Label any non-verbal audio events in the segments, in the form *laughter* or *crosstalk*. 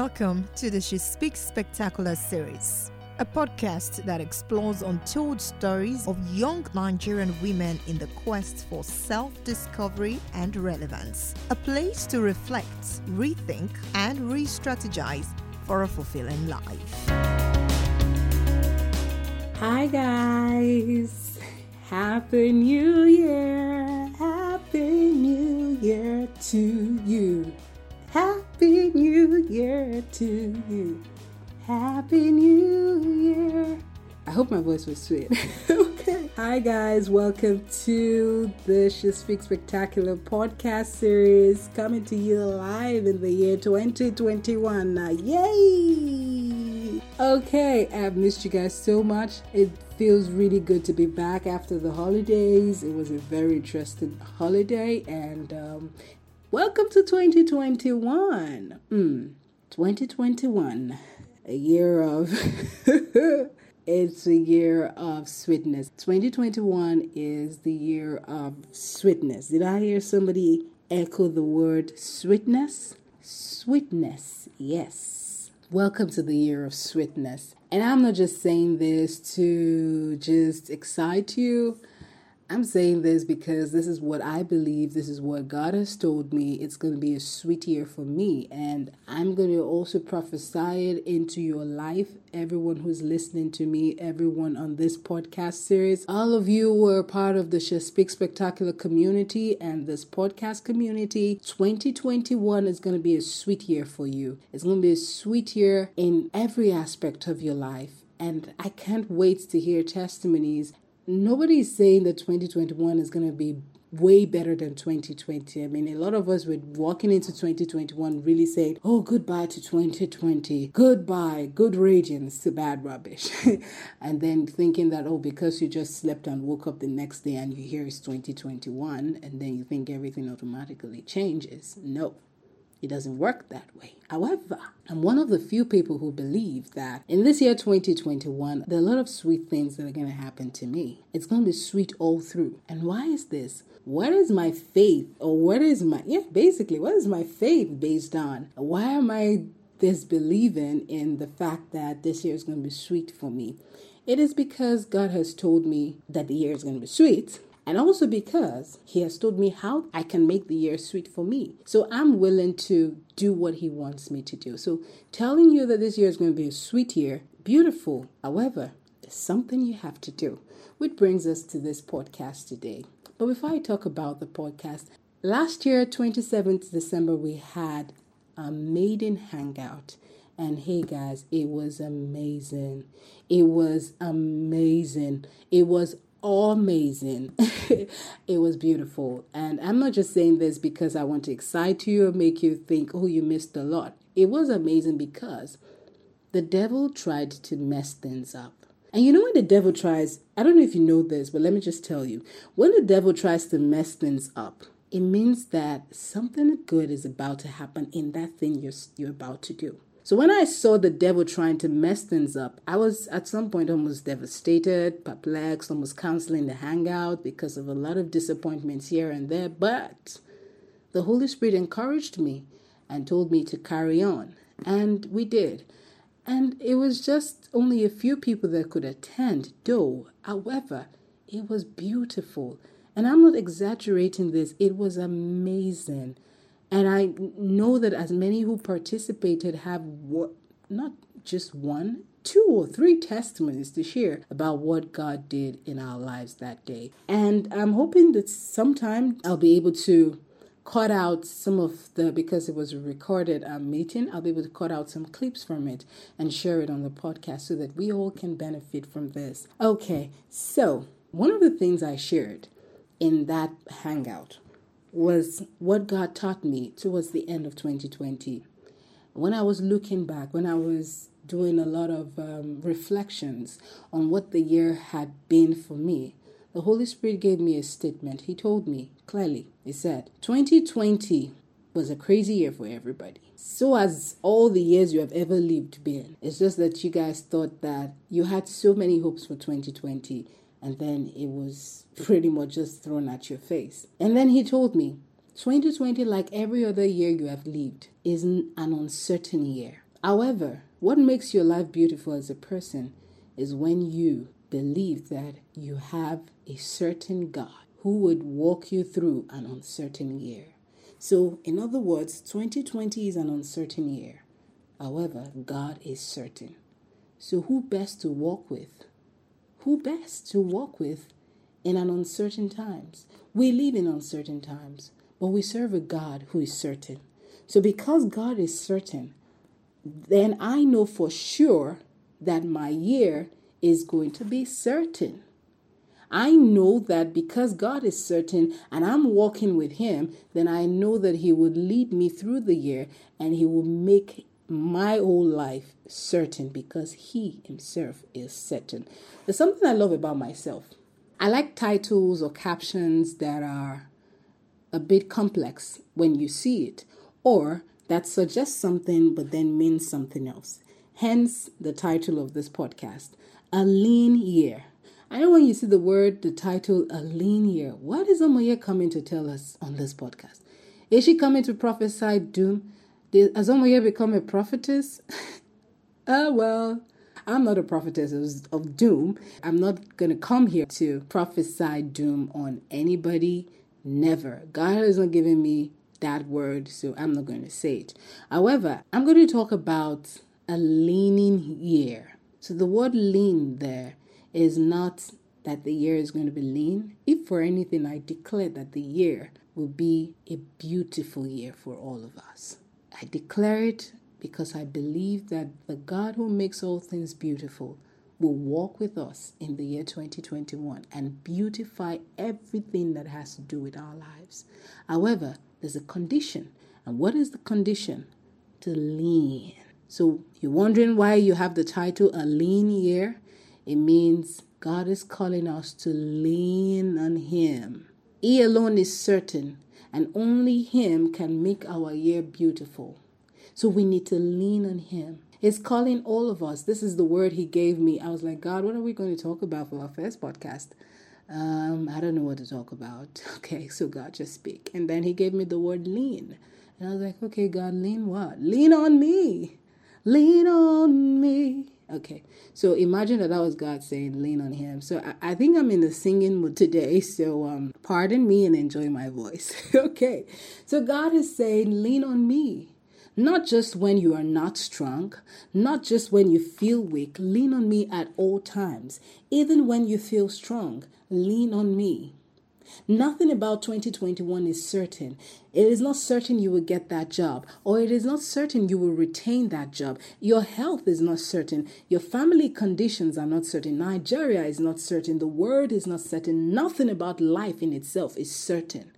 Welcome to the She Speaks Spectacular series, a podcast that explores untold stories of young Nigerian women in the quest for self discovery and relevance. A place to reflect, rethink, and re strategize for a fulfilling life. Hi, guys. Happy New Year. Happy New Year to you. Happy New Year to you. Happy New Year. I hope my voice was sweet. *laughs* okay. Hi, guys. Welcome to the She Speak Spectacular podcast series coming to you live in the year 2021. Yay! Okay, I've missed you guys so much. It feels really good to be back after the holidays. It was a very interesting holiday, and um, Welcome to 2021. Mm, 2021, a year of. *laughs* it's a year of sweetness. 2021 is the year of sweetness. Did I hear somebody echo the word sweetness? Sweetness, yes. Welcome to the year of sweetness. And I'm not just saying this to just excite you. I'm saying this because this is what I believe. This is what God has told me. It's going to be a sweet year for me. And I'm going to also prophesy it into your life. Everyone who's listening to me, everyone on this podcast series, all of you were part of the She Speak Spectacular community and this podcast community. 2021 is going to be a sweet year for you. It's going to be a sweet year in every aspect of your life. And I can't wait to hear testimonies nobody's saying that 2021 is going to be way better than 2020. I mean, a lot of us were walking into 2021 really saying, oh, goodbye to 2020, goodbye, good radiance to bad rubbish. *laughs* and then thinking that, oh, because you just slept and woke up the next day and you hear it's 2021, and then you think everything automatically changes. No. It doesn't work that way. However, I'm one of the few people who believe that in this year 2021, there are a lot of sweet things that are going to happen to me. It's going to be sweet all through. And why is this? What is my faith, or what is my, yeah, basically, what is my faith based on? Why am I disbelieving in the fact that this year is going to be sweet for me? It is because God has told me that the year is going to be sweet and also because he has told me how I can make the year sweet for me. So I'm willing to do what he wants me to do. So telling you that this year is going to be a sweet year, beautiful. However, there's something you have to do, which brings us to this podcast today. But before I talk about the podcast, last year, 27th December, we had a maiden hangout. And hey guys, it was amazing. It was amazing. It was amazing. *laughs* it was beautiful. And I'm not just saying this because I want to excite you or make you think, oh, you missed a lot. It was amazing because the devil tried to mess things up. And you know when the devil tries, I don't know if you know this, but let me just tell you. When the devil tries to mess things up, it means that something good is about to happen in that thing you're, you're about to do. So when I saw the devil trying to mess things up, I was at some point almost devastated, perplexed, almost canceling the hangout because of a lot of disappointments here and there. But the Holy Spirit encouraged me and told me to carry on. And we did. And it was just only a few people that could attend, though. However, it was beautiful. And I'm not exaggerating this, it was amazing. And I know that as many who participated have what, not just one, two or three testimonies to share about what God did in our lives that day. And I'm hoping that sometime I'll be able to cut out some of the because it was a recorded um, meeting i'll be able to cut out some clips from it and share it on the podcast so that we all can benefit from this okay so one of the things i shared in that hangout was what God taught me towards the end of 2020. When I was looking back, when I was doing a lot of um, reflections on what the year had been for me, the Holy Spirit gave me a statement. He told me clearly, He said, 2020 was a crazy year for everybody. So as all the years you have ever lived been. It's just that you guys thought that you had so many hopes for 2020 and then it was *laughs* pretty much just thrown at your face. And then he told me, 2020, like every other year you have lived, is an uncertain year. However, what makes your life beautiful as a person is when you believe that you have a certain God who would walk you through an uncertain year. So, in other words, 2020 is an uncertain year. However, God is certain. So, who best to walk with? Who best to walk with in an uncertain times? We live in uncertain times, but we serve a God who is certain. So, because God is certain, then I know for sure that my year is going to be certain. I know that because God is certain and I'm walking with Him, then I know that He would lead me through the year and He will make my whole life certain because He Himself is certain. There's something I love about myself. I like titles or captions that are a bit complex when you see it, or that suggests something but then means something else. Hence the title of this podcast, A Lean Year. I know when you see the word, the title, A Lean Year, what is Omoye coming to tell us on this podcast? Is she coming to prophesy doom? Did Azomoye become a prophetess? oh, *laughs* well, I'm not a prophetess of, doom. I'm not going to come here to prophesy doom on anybody. Never. God has not given me that word, so I'm not going to say it. However, I'm going to talk about a leaning year. So the word lean there is not that the year is going to be lean. If for anything, I declare that the year will be a beautiful year for all of us. I declare it because I believe that the God who makes all things beautiful will walk with us in the year 2021 and beautify everything that has to do with our lives. However, there's a condition. And what is the condition? To lean. So you're wondering why you have the title A Lean Year? It means God is calling us to lean on Him. He alone is certain and only Him can make our year beautiful. So we need to lean on Him. He's calling all of us. This is the word He gave me. I was like, God, what are we going to talk about for our first podcast? Um, I don't know what to talk about. *laughs* Okay, so God just speak. And then He gave me the word lean. And I was like, okay, God, lean what? Lean on me. Lean on me. Okay, so imagine that that was God saying, lean on Him. So I, I think I'm in the singing mood today. *laughs* So um, pardon me and enjoy my voice. *laughs* okay, so God is saying, lean on me. Not just when you are not strong, not just when you feel weak, lean on me at all times. Even when you feel strong, lean on me. Nothing about 2021 is certain. It is not certain you will get that job, or it is not certain you will retain that job. Your health is not certain. Your family conditions are not certain. Nigeria is not certain. The world is not certain. Nothing about life in itself is certain.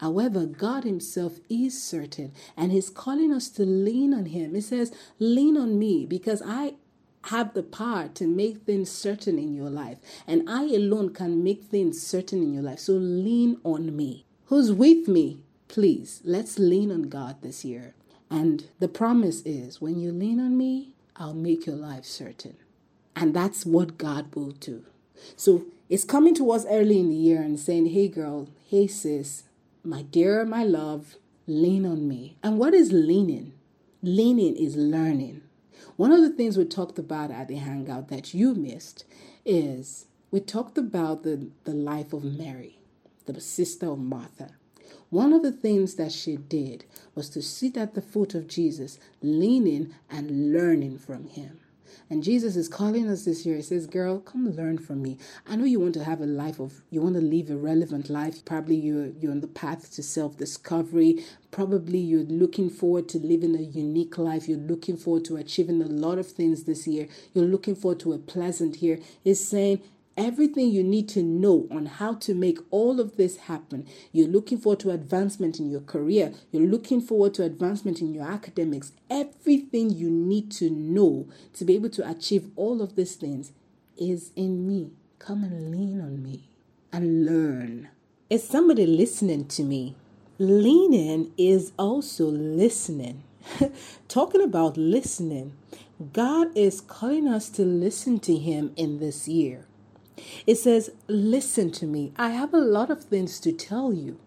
However, God Himself is certain and He's calling us to lean on Him. He says, Lean on me because I have the power to make things certain in your life. And I alone can make things certain in your life. So lean on me. Who's with me? Please, let's lean on God this year. And the promise is when you lean on me, I'll make your life certain. And that's what God will do. So it's coming to us early in the year and saying, hey, girl, hey, sis, my dear, my love, lean on me. And what is leaning? Leaning is learning. One of the things we talked about at the hangout that you missed is we talked about the, the life of Mary, the sister of Martha. One of the things that she did was to sit at the foot of Jesus, leaning and learning from him. And Jesus is calling us this year. He says, Girl, come learn from me. I know you want to have a life of, you want to live a relevant life. Probably you're, you're on the path to self discovery. Probably you're looking forward to living a unique life. You're looking forward to achieving a lot of things this year. You're looking forward to a pleasant year. He's saying, everything you need to know on how to make all of this happen. You're looking forward to advancement in your career, you're looking forward to advancement in your academics. Everything you need to know to be able to achieve all of these things is in me. Come and lean on me and learn. Is somebody listening to me? Leaning is also listening. *laughs* Talking about listening, God is calling us to listen to Him in this year. It says, Listen to me. I have a lot of things to tell you.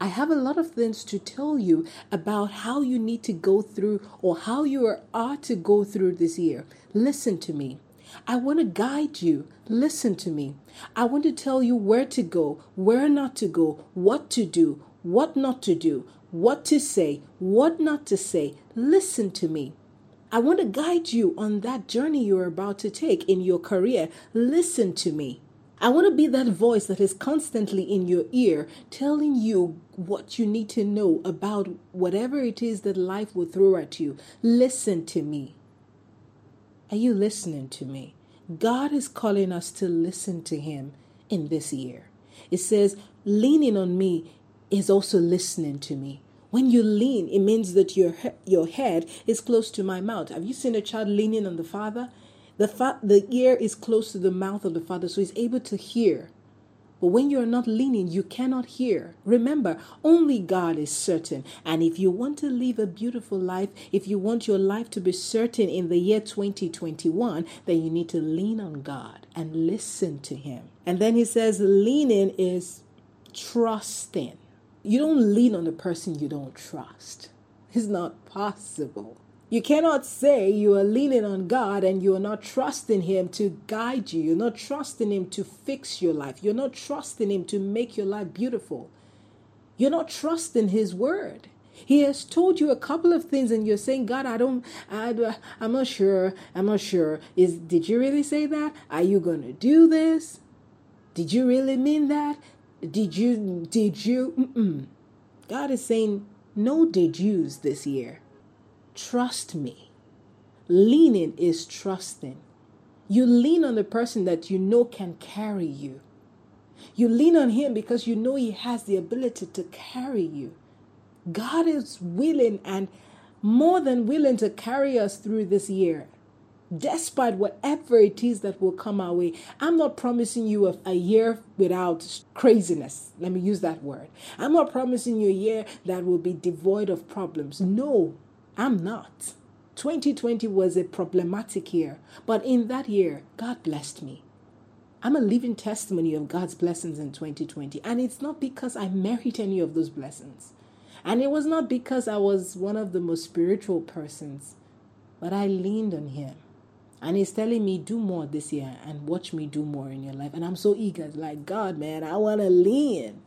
I have a lot of things to tell you about how you need to go through or how you are to go through this year. Listen to me. I want to guide you. Listen to me. I want to tell you where to go, where not to go, what to do, what not to do, what to say, what not to say. Listen to me. I want to guide you on that journey you're about to take in your career. Listen to me. I want to be that voice that is constantly in your ear, telling you what you need to know about whatever it is that life will throw at you. Listen to me. Are you listening to me? God is calling us to listen to Him in this year. It says, leaning on me is also listening to me. When you lean, it means that your, your head is close to my mouth. Have you seen a child leaning on the father? The, fa- the ear is close to the mouth of the father, so he's able to hear. But when you're not leaning, you cannot hear. Remember, only God is certain. And if you want to live a beautiful life, if you want your life to be certain in the year 2021, then you need to lean on God and listen to Him. And then He says, leaning is trusting. You don't lean on the person you don't trust. It's not possible. You cannot say you are leaning on God and you are not trusting Him to guide you. You're not trusting Him to fix your life. You're not trusting Him to make your life beautiful. You're not trusting His word. He has told you a couple of things, and you're saying, "God, I don't, I, I'm not sure. I'm not sure. Is did you really say that? Are you going to do this? Did you really mean that? Did you? Did you?" Mm-mm. God is saying, "No, did yous this year." Trust me. Leaning is trusting. You lean on the person that you know can carry you. You lean on him because you know he has the ability to carry you. God is willing and more than willing to carry us through this year, despite whatever it is that will come our way. I'm not promising you a, a, year without craziness. Let me use that word. I'm not promising you a year that will be devoid of problems. No, I'm not. 2020 was a problematic year, but in that year, God blessed me. I'm a living testimony of God's blessings in 2020, and it's not because I merit any of those blessings. And it was not because I was one of the most spiritual persons, but I leaned on Him. And He's telling me, do more this year and watch me do more in your life. And I'm so eager, like, God, man, I want to lean.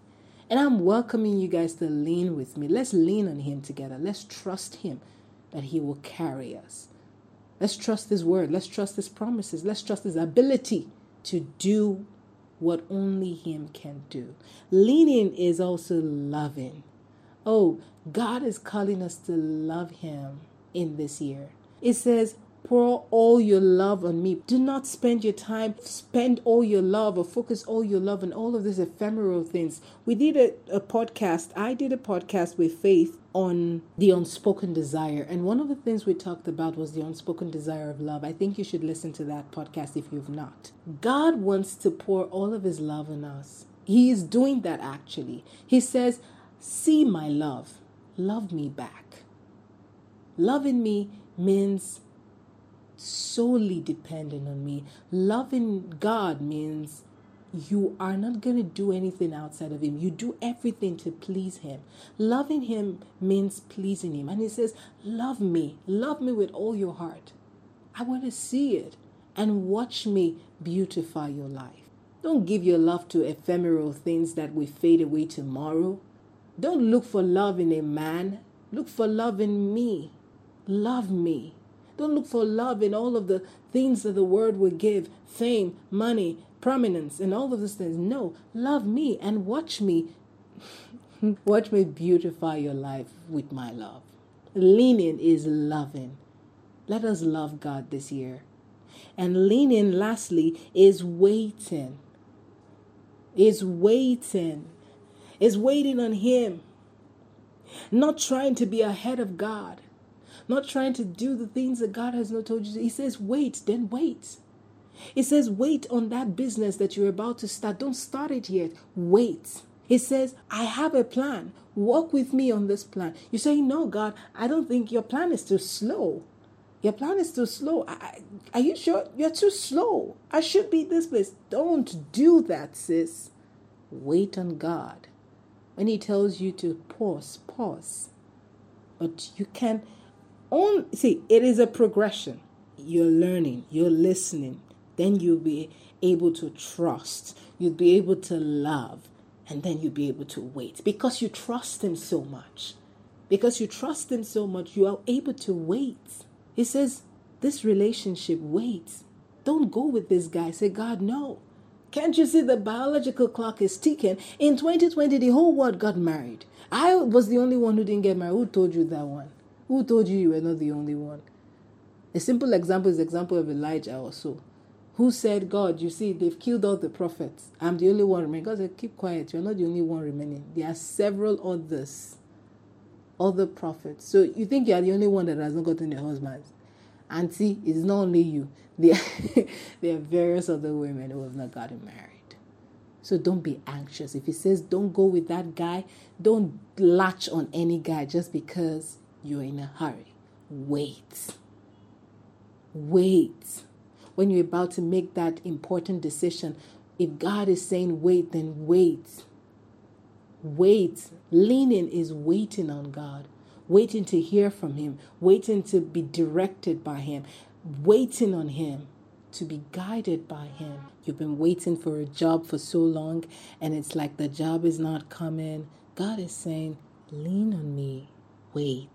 And I'm welcoming you guys to lean with me. Let's lean on Him together. Let's trust Him that He will carry us. Let's trust His word. Let's trust His promises. Let's trust His ability to do what only Him can do. Leaning is also loving. Oh, God is calling us to love Him in this year. It says, pour all your love on me. Do not spend your time, spend all your love or focus all your love on all of these ephemeral things. We did a, a podcast, I did a podcast with Faith on the unspoken desire. And one of the things we talked about was the unspoken desire of love. I think you should listen to that podcast if you've not. God wants to pour all of his love on us. He is doing that actually. He says, See my love, love me back. Loving me means solely dependent on me. Loving God means you are not going to do anything outside of Him. You do everything to please Him. Loving Him means pleasing Him. And He says, Love me. Love me with all your heart. I want to see it and watch me beautify your life. Don't give your love to ephemeral things that will fade away tomorrow. Don't look for love in a man. Look for love in me. Love me. Don't look for love in all of the things that the world will give fame, money, prominence, and all of those things. No, love me and watch me. *laughs* watch me beautify your life with my love. Leaning is loving. Let us love God this year. And leaning, lastly, is waiting. Is waiting. Is waiting on Him. Not trying to be ahead of God not trying to do the things that God has not told you. He says, wait, then wait. He says, wait on that business that you're about to start. Don't start it yet. Wait. He says, I have a plan. Walk with me on this plan. You say, No, God, I don't think your plan is too slow. Your plan is too slow. I, are you sure? You're too slow. I should be this place. Don't do that, sis. Wait on God. When He tells you to pause, pause. But you can on see it is a progression. You're learning, you're listening, then you'll be able to trust, you'll be able to love, and then you'll be able to wait because you trust Him so much. Because you trust Him so much, you are able to wait. He says, This relationship waits. Don't go with this guy. Say, God, no. Can't you see the biological clock is ticking? In 2020, the whole world got married. I was the only one who didn't get married. Who told you that one? Who told you you were not the only one? A simple example is the example of Elijah also. Who said, God, you see, they've killed all the prophets. I'm the only one remaining. God said, keep quiet. You're not the only one remaining. There are several others, other prophets. So you think you are the only one that has not gotten a husband. Auntie, it's not only you. *laughs* There, there are various other women who have not gotten married. So don't be anxious. If he says don't go with that guy, don't latch on any guy just because you're in a hurry. Wait. Wait. When you're about to make that important decision, if God is saying wait, then wait. Wait. Leaning is waiting on God, waiting to hear from Him, waiting to be directed by Him, waiting on Him to be guided by Him. You've been waiting for a job for so long, and it's like the job is not coming. God is saying, Lean on me wait.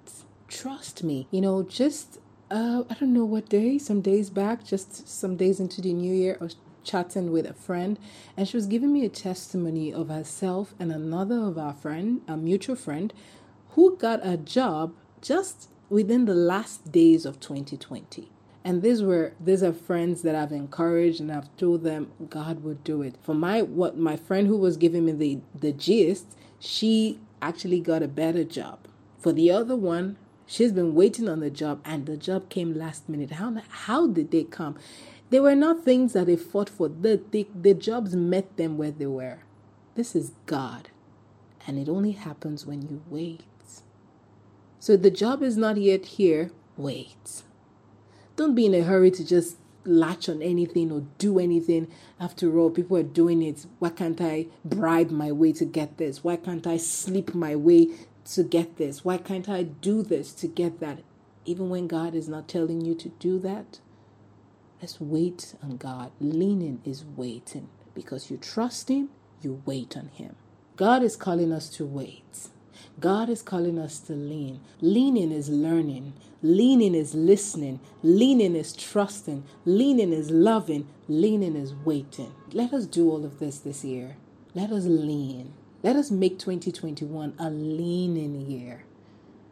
Trust me. You know, just uh, I don't know what day, some days back, just some days into the new year, I was chatting with a friend and she was giving me a testimony of herself and another of our friend, a mutual friend, who got a job just within the last days of 2020. And these were these are friends that I've encouraged and I've told them God would do it. For my what my friend who was giving me the the gist, she actually got a better job. For the other one, she's been waiting on the job and the job came last minute. How, how did they come? They were not things that they fought for. The, the, the jobs met them where they were. This is God. And it only happens when you wait. So the job is not yet here. Wait. Don't be in a hurry to just latch on anything or do anything. After all, people are doing it. Why can't I bribe my way to get this? Why can't I sleep my way to get this? Why can't I do this to get that? Even when God is not telling you to do that, let's wait on God. Leaning is waiting because you trust Him, you wait on Him. God is calling us to wait. God is calling us to lean. Leaning is learning. Leaning is listening. Leaning is trusting. Leaning is loving. Leaning is waiting. Let us do all of this this year. Let us lean. Let us make 2021 a leaning year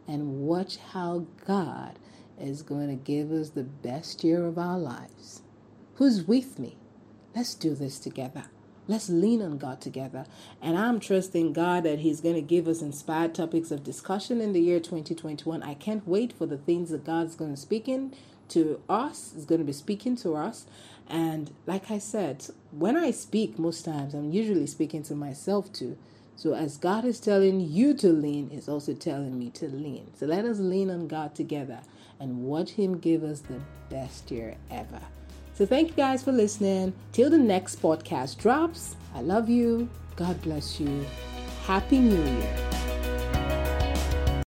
and watch how God is going to give us the best year of our lives. Who's with me? Let's do this together. Let's lean on God together. And I'm trusting God that He's going to give us inspired topics of discussion in the year 2021. I can't wait for the things that God's going to speak in to us, is going to be speaking to us. And like I said, when I speak, most times I'm usually speaking to myself too. So as God is telling you to lean, is also telling me to lean. So let us lean on God together and watch Him give us the best year ever. So thank you guys for listening. Till the next podcast drops, I love you. God bless you. Happy New Year.